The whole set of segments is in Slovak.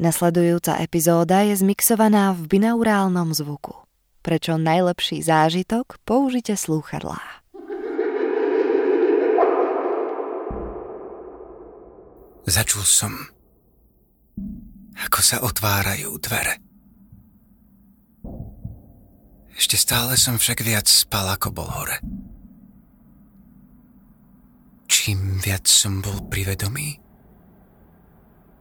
Nasledujúca epizóda je zmixovaná v binaurálnom zvuku. Prečo najlepší zážitok použite slúchadlá. Začul som, ako sa otvárajú dvere. Ešte stále som však viac spal, ako bol hore. Čím viac som bol privedomý,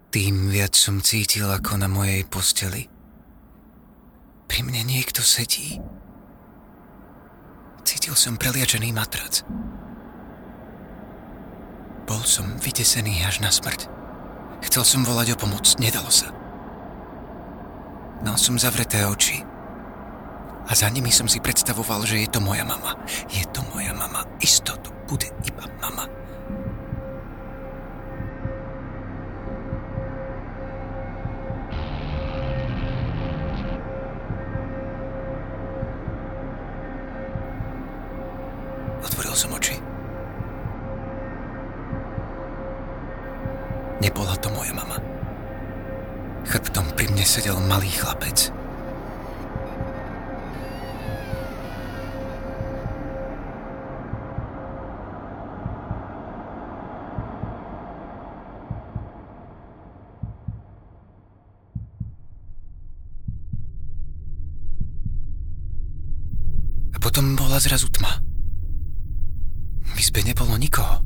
tým viac som cítil ako na mojej posteli. Pri mne niekto sedí. Cítil som preliačený matrac. Bol som vytesený až na smrť. Chcel som volať o pomoc, nedalo sa. Mal som zavreté oči a za nimi som si predstavoval, že je to moja mama. Je to moja mama. Istotu bude iba mama. Potom bola zrazu tma izbe nebolo nikoho.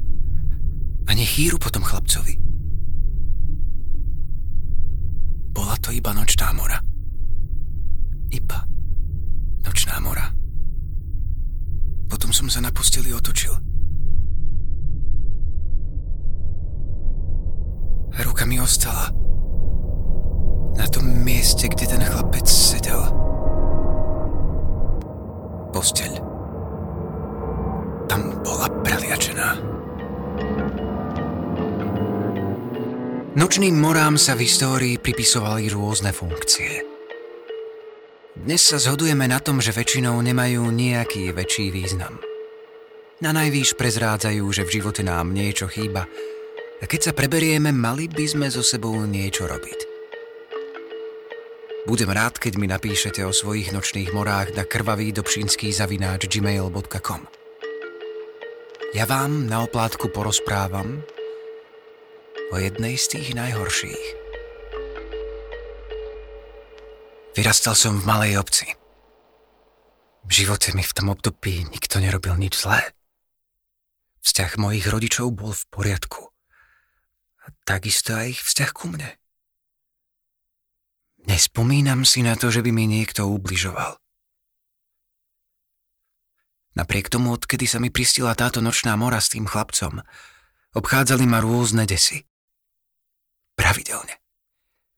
Ani chýru po tom chlapcovi. Bola to iba nočná mora. Iba nočná mora. Potom som sa na posteli otočil. Ruka mi ostala na tom mieste, kde ten chlapec Posteľ bola preliačená. Nočným morám sa v histórii pripisovali rôzne funkcie. Dnes sa zhodujeme na tom, že väčšinou nemajú nejaký väčší význam. Na najvýš prezrádzajú, že v živote nám niečo chýba a keď sa preberieme, mali by sme so sebou niečo robiť. Budem rád, keď mi napíšete o svojich nočných morách na krvavý dobšinský zavináč gmail.com. Ja vám na oplátku porozprávam o jednej z tých najhorších. Vyrastal som v malej obci. V živote mi v tom období nikto nerobil nič zlé. Vzťah mojich rodičov bol v poriadku. A takisto aj ich vzťah ku mne. Nespomínam si na to, že by mi niekto ubližoval. Napriek tomu, odkedy sa mi pristila táto nočná mora s tým chlapcom, obchádzali ma rôzne desy. Pravidelne.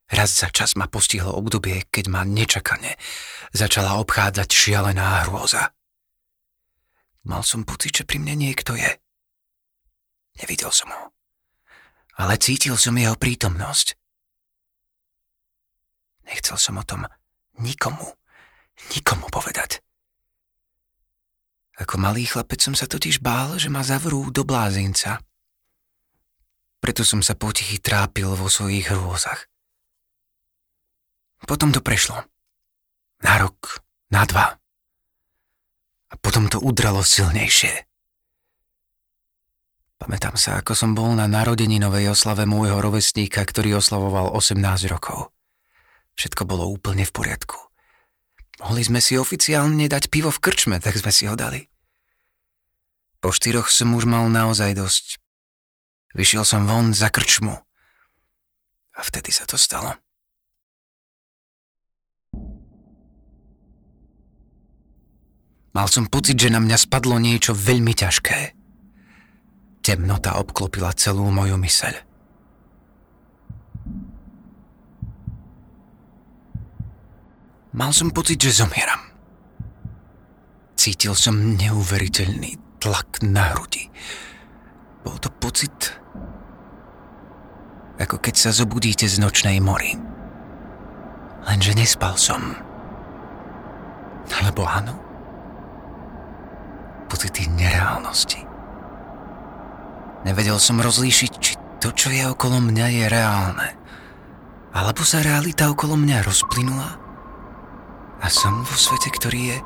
Raz za čas ma postihlo obdobie, keď ma nečakane začala obchádzať šialená hrôza. Mal som pocit, že pri mne niekto je. Nevidel som ho, ale cítil som jeho prítomnosť. Nechcel som o tom nikomu, nikomu povedať. Ako malý chlapec som sa totiž bál, že ma zavrú do blázinca. Preto som sa potichy trápil vo svojich hrôzach. Potom to prešlo. Na rok, na dva. A potom to udralo silnejšie. Pamätám sa, ako som bol na narodeninovej oslave môjho rovesníka, ktorý oslavoval 18 rokov. Všetko bolo úplne v poriadku. Mohli sme si oficiálne dať pivo v krčme, tak sme si ho dali. Po štyroch som už mal naozaj dosť. Vyšiel som von za krčmu. A vtedy sa to stalo. Mal som pocit, že na mňa spadlo niečo veľmi ťažké. Temnota obklopila celú moju myseľ. Mal som pocit, že zomieram. Cítil som neuveriteľný tlak na hrudi. Bol to pocit, ako keď sa zobudíte z nočnej mory. Lenže nespal som. Alebo áno? Pocity nereálnosti. Nevedel som rozlíšiť, či to, čo je okolo mňa, je reálne. Alebo sa realita okolo mňa rozplynula a som vo svete, ktorý je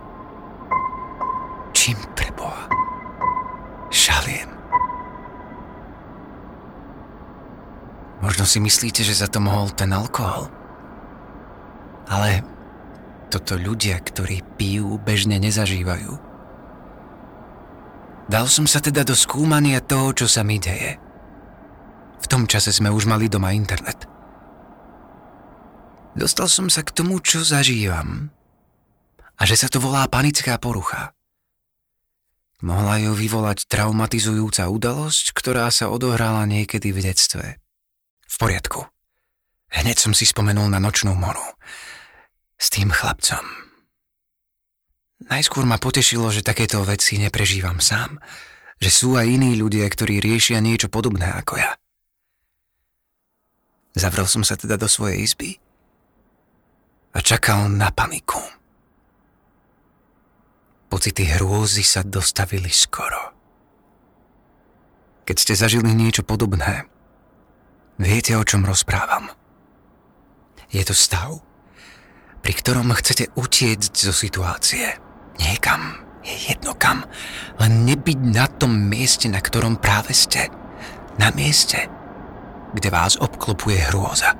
čím preboha šaliem. Možno si myslíte, že za to mohol ten alkohol. Ale toto ľudia, ktorí pijú, bežne nezažívajú. Dal som sa teda do skúmania toho, čo sa mi deje. V tom čase sme už mali doma internet. Dostal som sa k tomu, čo zažívam a že sa to volá panická porucha. Mohla ju vyvolať traumatizujúca udalosť, ktorá sa odohrala niekedy v detstve. V poriadku. Hneď som si spomenul na nočnú moru. S tým chlapcom. Najskôr ma potešilo, že takéto veci neprežívam sám. Že sú aj iní ľudia, ktorí riešia niečo podobné ako ja. Zavrel som sa teda do svojej izby a čakal na paniku. Pocity hrôzy sa dostavili skoro. Keď ste zažili niečo podobné, viete, o čom rozprávam. Je to stav, pri ktorom chcete utiecť zo situácie. Niekam, je jedno kam, len nebyť na tom mieste, na ktorom práve ste. Na mieste, kde vás obklopuje hrôza.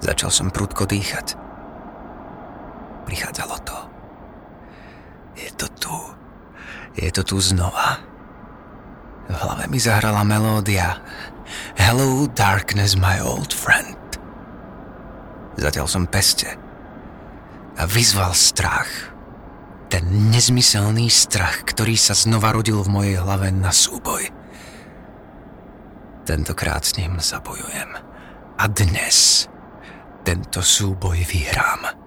Začal som prudko dýchať. Prichádzalo to. Je to tu. Je to tu znova. V hlave mi zahrala melódia Hello darkness my old friend. Zatiaľ som peste a vyzval strach. Ten nezmyselný strach, ktorý sa znova rodil v mojej hlave na súboj. Tentokrát s ním zabojujem. A dnes tento súboj vyhrám.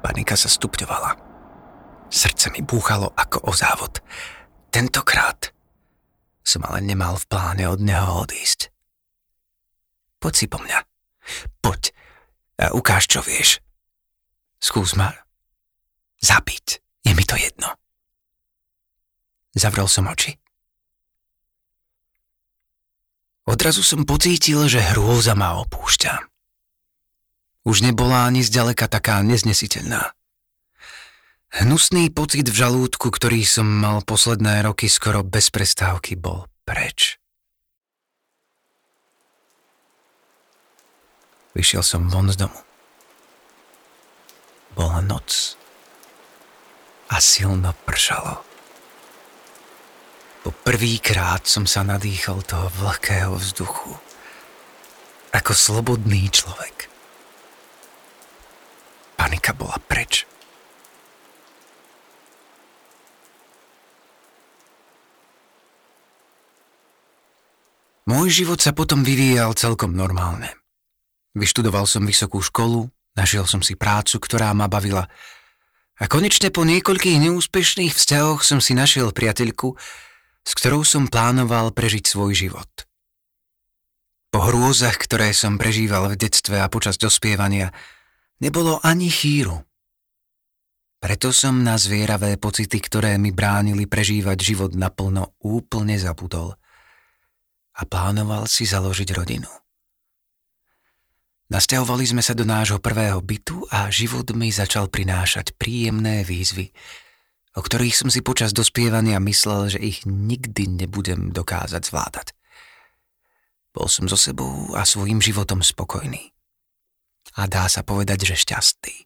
Panika sa stupňovala. Srdce mi búchalo ako o závod. Tentokrát som ale nemal v pláne od neho odísť. Poď si po mňa. Poď a ukáž, čo vieš. Skús ma zabiť. Je mi to jedno. Zavrel som oči. Odrazu som pocítil, že hrôza ma opúšťa už nebola ani zďaleka taká neznesiteľná. Hnusný pocit v žalúdku, ktorý som mal posledné roky skoro bez prestávky, bol preč. Vyšiel som von z domu. Bola noc a silno pršalo. Po prvýkrát som sa nadýchal toho vlhkého vzduchu. Ako slobodný človek. Panika bola preč. Môj život sa potom vyvíjal celkom normálne. Vyštudoval som vysokú školu, našiel som si prácu, ktorá ma bavila a konečne po niekoľkých neúspešných vzťahoch som si našiel priateľku, s ktorou som plánoval prežiť svoj život. Po hrôzach, ktoré som prežíval v detstve a počas dospievania, Nebolo ani chýru. Preto som na zvieravé pocity, ktoré mi bránili prežívať život naplno, úplne zabudol a plánoval si založiť rodinu. Nasťahovali sme sa do nášho prvého bytu a život mi začal prinášať príjemné výzvy, o ktorých som si počas dospievania myslel, že ich nikdy nebudem dokázať zvládať. Bol som so sebou a svojim životom spokojný a dá sa povedať, že šťastný.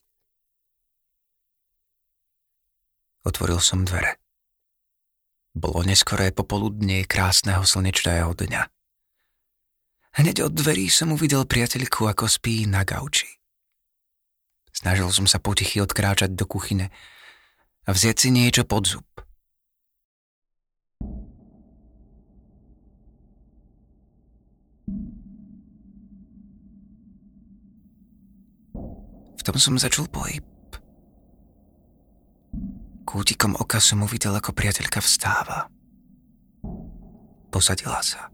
Otvoril som dvere. Bolo neskoré popoludnie krásneho slnečného dňa. Hneď od dverí som uvidel priateľku, ako spí na gauči. Snažil som sa potichy odkráčať do kuchyne a vziať si niečo pod zub. Tom som začul pohyb. Kútikom oka som uvidel, ako priateľka vstáva. Posadila sa.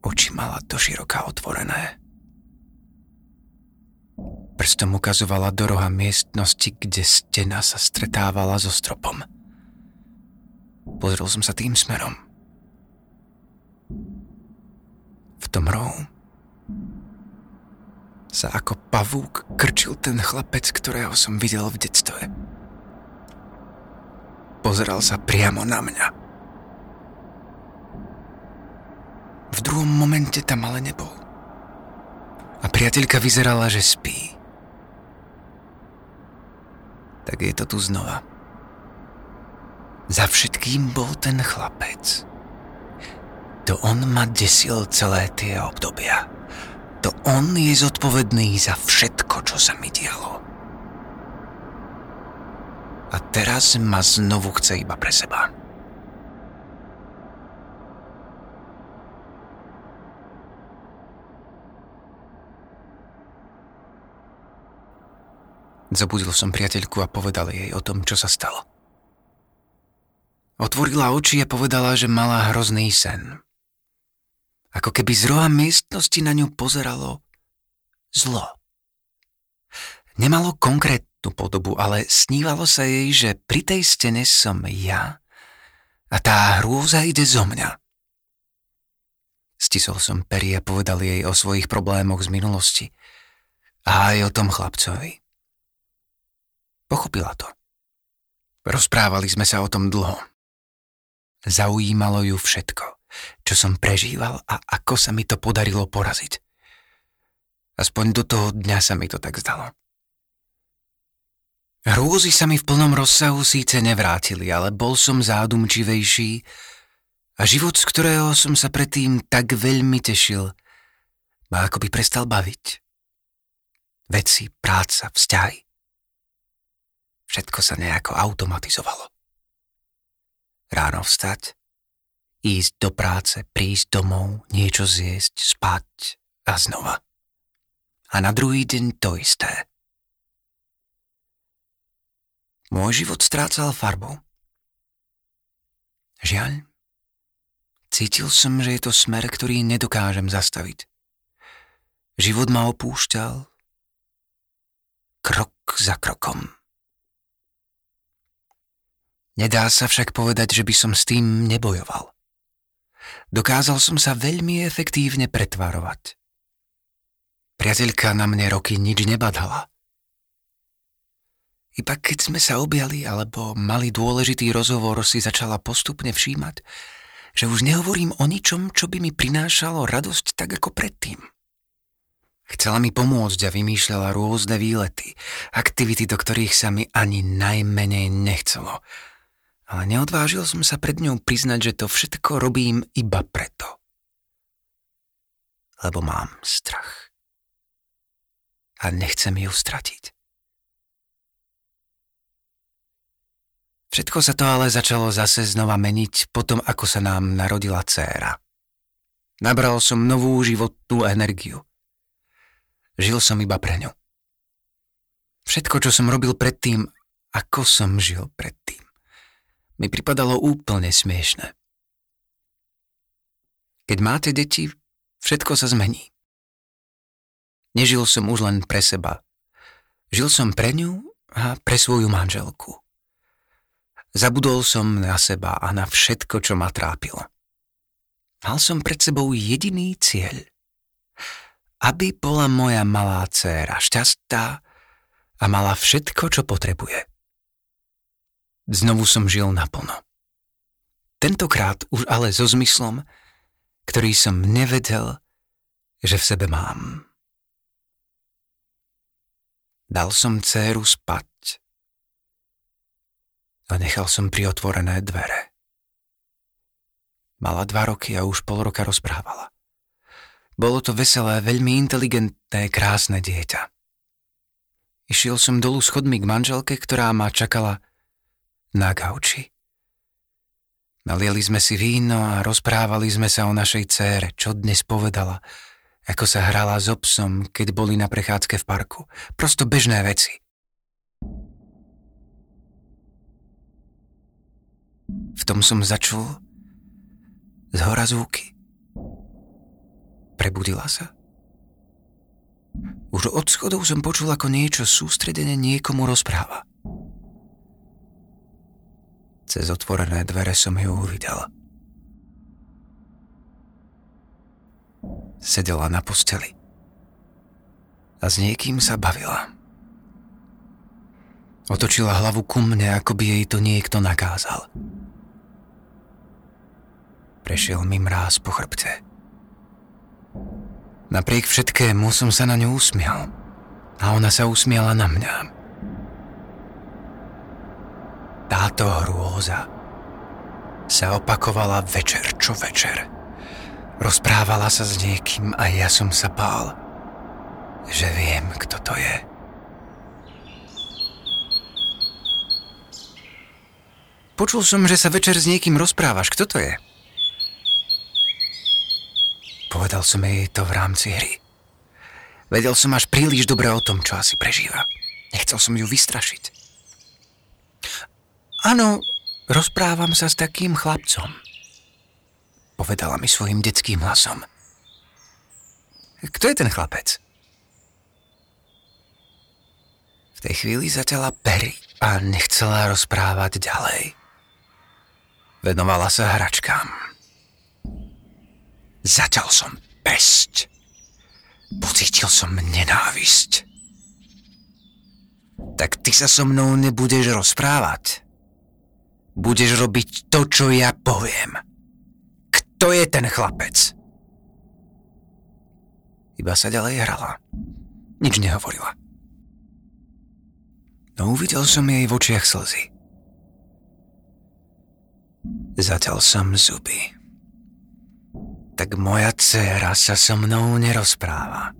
Oči mala široká otvorené. Prstom ukazovala do roha miestnosti, kde stena sa stretávala so stropom. Pozrel som sa tým smerom. do mrou sa ako pavúk krčil ten chlapec, ktorého som videl v detstve. Pozeral sa priamo na mňa. V druhom momente tam ale nebol. A priateľka vyzerala, že spí. Tak je to tu znova. Za všetkým bol ten chlapec. To on ma desil celé tie obdobia. To on je zodpovedný za všetko, čo sa mi dialo. A teraz ma znovu chce iba pre seba. Zobudil som priateľku a povedal jej o tom, čo sa stalo. Otvorila oči a povedala, že mala hrozný sen. Ako keby z roha miestnosti na ňu pozeralo zlo. Nemalo konkrétnu podobu, ale snívalo sa jej, že pri tej stene som ja a tá hrôza ide zo mňa. Stisol som pery a povedal jej o svojich problémoch z minulosti a aj o tom chlapcovi. Pochopila to. Rozprávali sme sa o tom dlho. Zaujímalo ju všetko, čo som prežíval a ako sa mi to podarilo poraziť. Aspoň do toho dňa sa mi to tak zdalo. Hrôzy sa mi v plnom rozsahu síce nevrátili, ale bol som zádumčivejší a život, z ktorého som sa predtým tak veľmi tešil, ma akoby prestal baviť. Veci, práca, vzťahy. Všetko sa nejako automatizovalo. Ráno vstať, ísť do práce, prísť domov, niečo zjesť, spať a znova. A na druhý deň to isté. Môj život strácal farbu. Žiaľ, cítil som, že je to smer, ktorý nedokážem zastaviť. Život ma opúšťal krok za krokom. Nedá sa však povedať, že by som s tým nebojoval. Dokázal som sa veľmi efektívne pretvarovať. Priateľka na mne roky nič nebadala. Iba keď sme sa objali alebo mali dôležitý rozhovor, si začala postupne všímať, že už nehovorím o ničom, čo by mi prinášalo radosť tak ako predtým. Chcela mi pomôcť a vymýšľala rôzne výlety, aktivity, do ktorých sa mi ani najmenej nechcelo – ale neodvážil som sa pred ňou priznať, že to všetko robím iba preto. Lebo mám strach. A nechcem ju stratiť. Všetko sa to ale začalo zase znova meniť potom, ako sa nám narodila dcéra. Nabral som novú životnú energiu. Žil som iba pre ňu. Všetko, čo som robil predtým, ako som žil predtým mi pripadalo úplne smiešne. Keď máte deti, všetko sa zmení. Nežil som už len pre seba. Žil som pre ňu a pre svoju manželku. Zabudol som na seba a na všetko, čo ma trápilo. Mal som pred sebou jediný cieľ. Aby bola moja malá dcéra šťastná a mala všetko, čo potrebuje. Znovu som žil naplno. Tentokrát už ale so zmyslom, ktorý som nevedel, že v sebe mám. Dal som dceru spať a nechal som pri otvorené dvere. Mala dva roky a už pol roka rozprávala. Bolo to veselé, veľmi inteligentné, krásne dieťa. Išiel som dolu schodmi k manželke, ktorá ma čakala na gauči. Nalieli sme si víno a rozprávali sme sa o našej cére, čo dnes povedala, ako sa hrala s obsom, keď boli na prechádzke v parku. Prosto bežné veci. V tom som začul z hora zvuky. Prebudila sa. Už od schodov som počul, ako niečo sústredene niekomu rozpráva. Cez otvorené dvere som ju uvidel. Sedela na posteli. A s niekým sa bavila. Otočila hlavu ku mne, ako by jej to niekto nakázal. Prešiel mi mráz po chrbte. Napriek všetkému som sa na ňu usmial. A ona sa usmiala na mňa. Táto hrôza sa opakovala večer čo večer. Rozprávala sa s niekým a ja som sa bál, že viem, kto to je. Počul som, že sa večer s niekým rozprávaš. Kto to je? Povedal som jej to v rámci hry. Vedel som až príliš dobre o tom, čo asi prežíva. Nechcel som ju vystrašiť. Áno, rozprávam sa s takým chlapcom. Povedala mi svojim detským hlasom. Kto je ten chlapec? V tej chvíli zaťala pery a nechcela rozprávať ďalej. Venovala sa hračkám. Začal som pesť. Pocítil som nenávisť. Tak ty sa so mnou nebudeš rozprávať. Budeš robiť to, čo ja poviem. Kto je ten chlapec? Iba sa ďalej hrala. Nič nehovorila. No uvidel som jej v očiach slzy. Zaťal som zuby. Tak moja dcéra sa so mnou nerozpráva.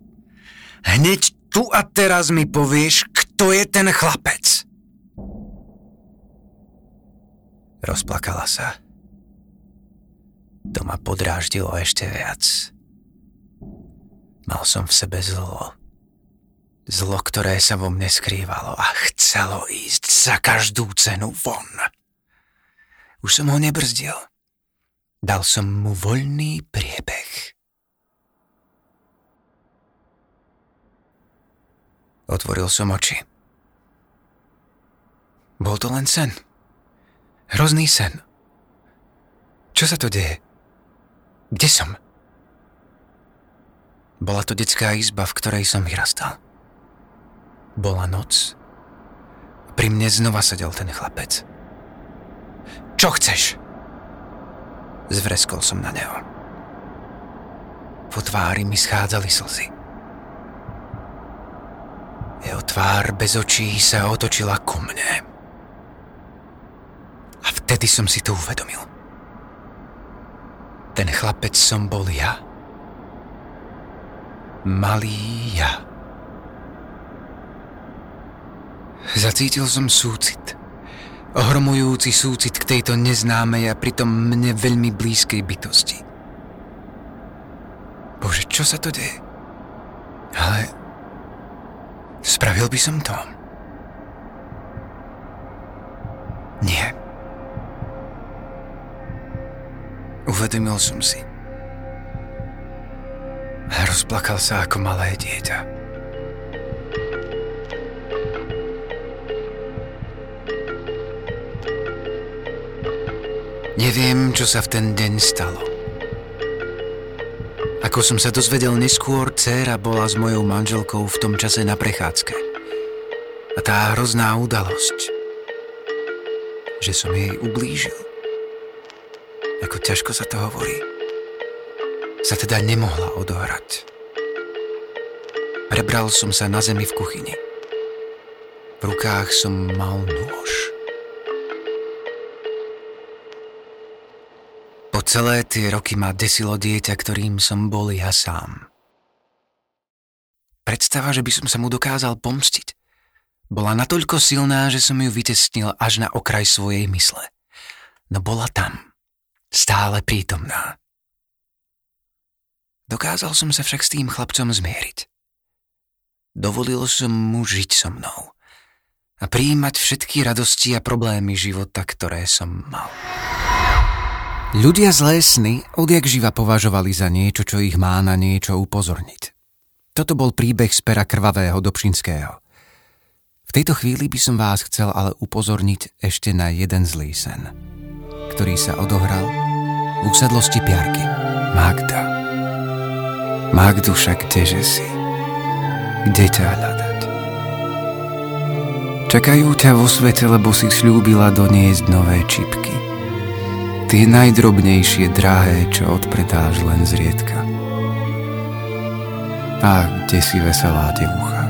Hneď tu a teraz mi povieš, kto je ten chlapec. Rozplakala sa. To ma podráždilo ešte viac. Mal som v sebe zlo. Zlo, ktoré sa vo mne skrývalo a chcelo ísť za každú cenu von. Už som ho nebrzdil. Dal som mu voľný priebeh. Otvoril som oči. Bol to len sen. Hrozný sen. Čo sa to deje? Kde som? Bola to detská izba, v ktorej som vyrastal. Bola noc. Pri mne znova sedel ten chlapec. Čo chceš? Zvreskol som na neho. Po tvári mi schádzali slzy. Jeho tvár bez očí sa otočila ku mne. Vtedy som si to uvedomil. Ten chlapec som bol ja. Malý ja. Zacítil som súcit ohromujúci súcit k tejto neznámej a pritom mne veľmi blízkej bytosti. Bože, čo sa to deje? Ale spravil by som to. Nie. Uvedomil som si. Rozplakal sa ako malé dieťa. Neviem, čo sa v ten deň stalo. Ako som sa dozvedel neskôr, dcéra bola s mojou manželkou v tom čase na prechádzke. A tá hrozná udalosť, že som jej ublížil, ako ťažko sa to hovorí, sa teda nemohla odohrať. Prebral som sa na zemi v kuchyni. V rukách som mal nôž. Po celé tie roky ma desilo dieťa, ktorým som bol ja sám. Predstava, že by som sa mu dokázal pomstiť, bola natoľko silná, že som ju vytesnil až na okraj svojej mysle. No bola tam, stále prítomná. Dokázal som sa však s tým chlapcom zmieriť. Dovolil som mu žiť so mnou a prijímať všetky radosti a problémy života, ktoré som mal. Ľudia zlé sny odjak živa považovali za niečo, čo ich má na niečo upozorniť. Toto bol príbeh z pera krvavého Dobšinského. V tejto chvíli by som vás chcel ale upozorniť ešte na jeden zlý sen, ktorý sa odohral v usadlosti Piarky, Magda. Magduša, kdeže si? Kde ťa hľadať? Čakajú ťa vo svete, lebo si slúbila doniesť nové čipky. Tie najdrobnejšie, drahé, čo odpredáš len zriedka. A kde si veselá devucha?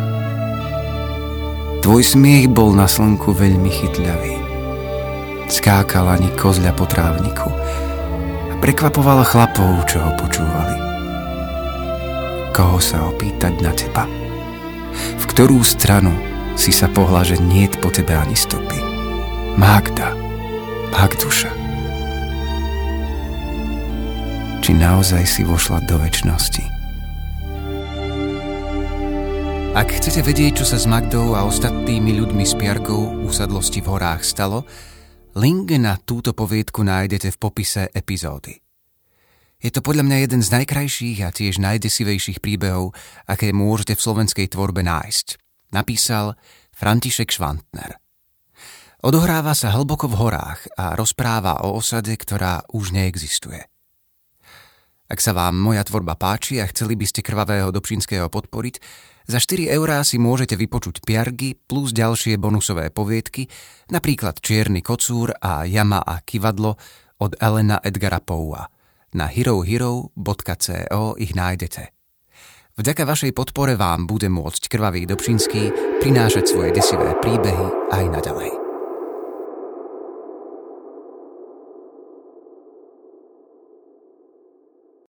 Tvoj smiech bol na slnku veľmi chytľavý. Skákala ani kozľa po trávniku a prekvapovala chlapov, čo ho počúvali. Koho sa opýtať na teba? V ktorú stranu si sa pohla, že niet po tebe ani stopy? Magda, Magduša. Či naozaj si vošla do väčšnosti? Ak chcete vedieť, čo sa s Magdou a ostatnými ľuďmi z Piarkou usadlosti v horách stalo, link na túto poviedku nájdete v popise epizódy. Je to podľa mňa jeden z najkrajších a tiež najdesivejších príbehov, aké môžete v slovenskej tvorbe nájsť. Napísal František Švantner. Odohráva sa hlboko v horách a rozpráva o osade, ktorá už neexistuje. Ak sa vám moja tvorba páči a chceli by ste krvavého Dobšinského podporiť, za 4 eurá si môžete vypočuť piargy plus ďalšie bonusové poviedky, napríklad Čierny kocúr a Jama a kivadlo od Elena Edgara Poua. Na herohero.co ich nájdete. Vďaka vašej podpore vám bude môcť krvavý Dobšinský prinášať svoje desivé príbehy aj naďalej.